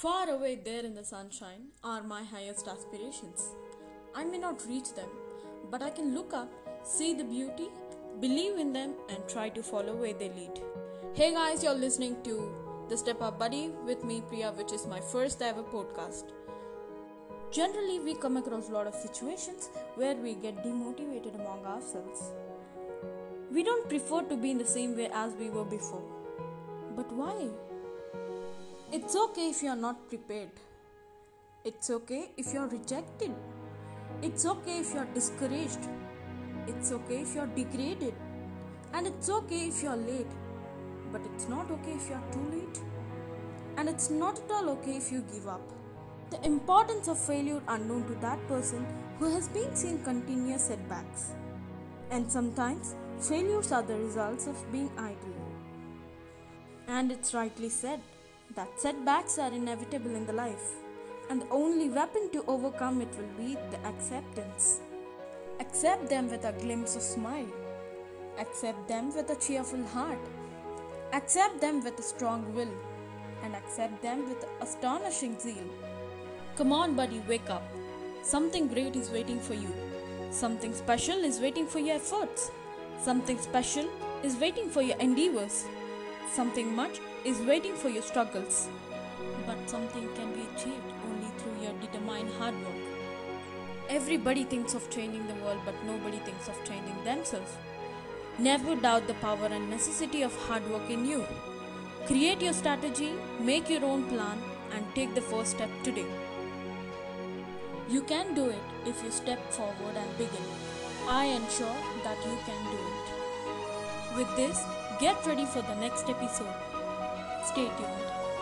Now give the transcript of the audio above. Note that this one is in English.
Far away there in the sunshine are my highest aspirations. I may not reach them, but I can look up, see the beauty, believe in them, and try to follow where they lead. Hey guys, you're listening to the Step Up Buddy with me, Priya, which is my first ever podcast. Generally, we come across a lot of situations where we get demotivated among ourselves. We don't prefer to be in the same way as we were before. But why? It's okay if you're not prepared. It's okay if you're rejected. It's okay if you're discouraged. It's okay if you're degraded. And it's okay if you're late. But it's not okay if you're too late. And it's not at all okay if you give up. The importance of failure unknown to that person who has been seeing continuous setbacks. And sometimes failures are the results of being idle. And it's rightly said that setbacks are inevitable in the life, and the only weapon to overcome it will be the acceptance. Accept them with a glimpse of smile. Accept them with a cheerful heart. Accept them with a strong will. And accept them with astonishing zeal. Come on, buddy, wake up. Something great is waiting for you. Something special is waiting for your efforts. Something special is waiting for your endeavors. Something much is waiting for your struggles. But something can be achieved only through your determined hard work. Everybody thinks of changing the world, but nobody thinks of changing themselves. Never doubt the power and necessity of hard work in you. Create your strategy, make your own plan, and take the first step today. You can do it if you step forward and begin. I ensure that you can do it. With this, get ready for the next episode. Stay tuned.